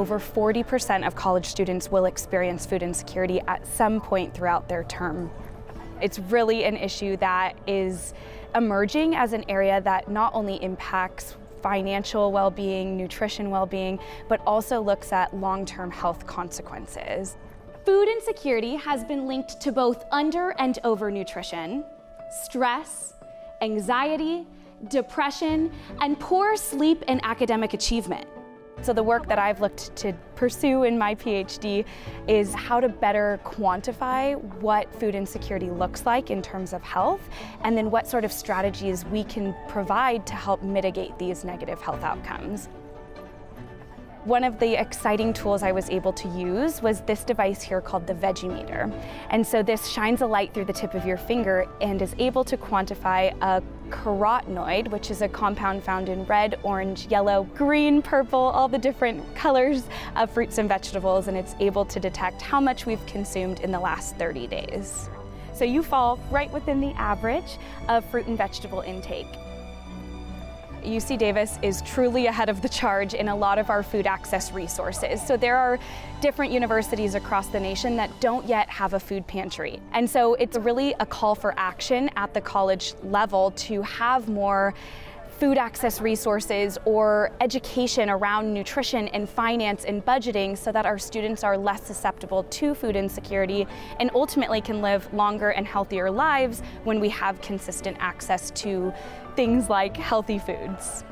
over 40% of college students will experience food insecurity at some point throughout their term. It's really an issue that is emerging as an area that not only impacts financial well-being, nutrition well-being, but also looks at long-term health consequences. Food insecurity has been linked to both under and overnutrition, stress, anxiety, depression, and poor sleep and academic achievement. So the work that I've looked to pursue in my PhD is how to better quantify what food insecurity looks like in terms of health, and then what sort of strategies we can provide to help mitigate these negative health outcomes. One of the exciting tools I was able to use was this device here called the Veggie Meter. And so this shines a light through the tip of your finger and is able to quantify a carotenoid, which is a compound found in red, orange, yellow, green, purple, all the different colors of fruits and vegetables, and it's able to detect how much we've consumed in the last 30 days. So you fall right within the average of fruit and vegetable intake. UC Davis is truly ahead of the charge in a lot of our food access resources. So there are different universities across the nation that don't yet have a food pantry. And so it's really a call for action at the college level to have more food access resources or education around nutrition and finance and budgeting so that our students are less susceptible to food insecurity and ultimately can live longer and healthier lives when we have consistent access to things like healthy foods.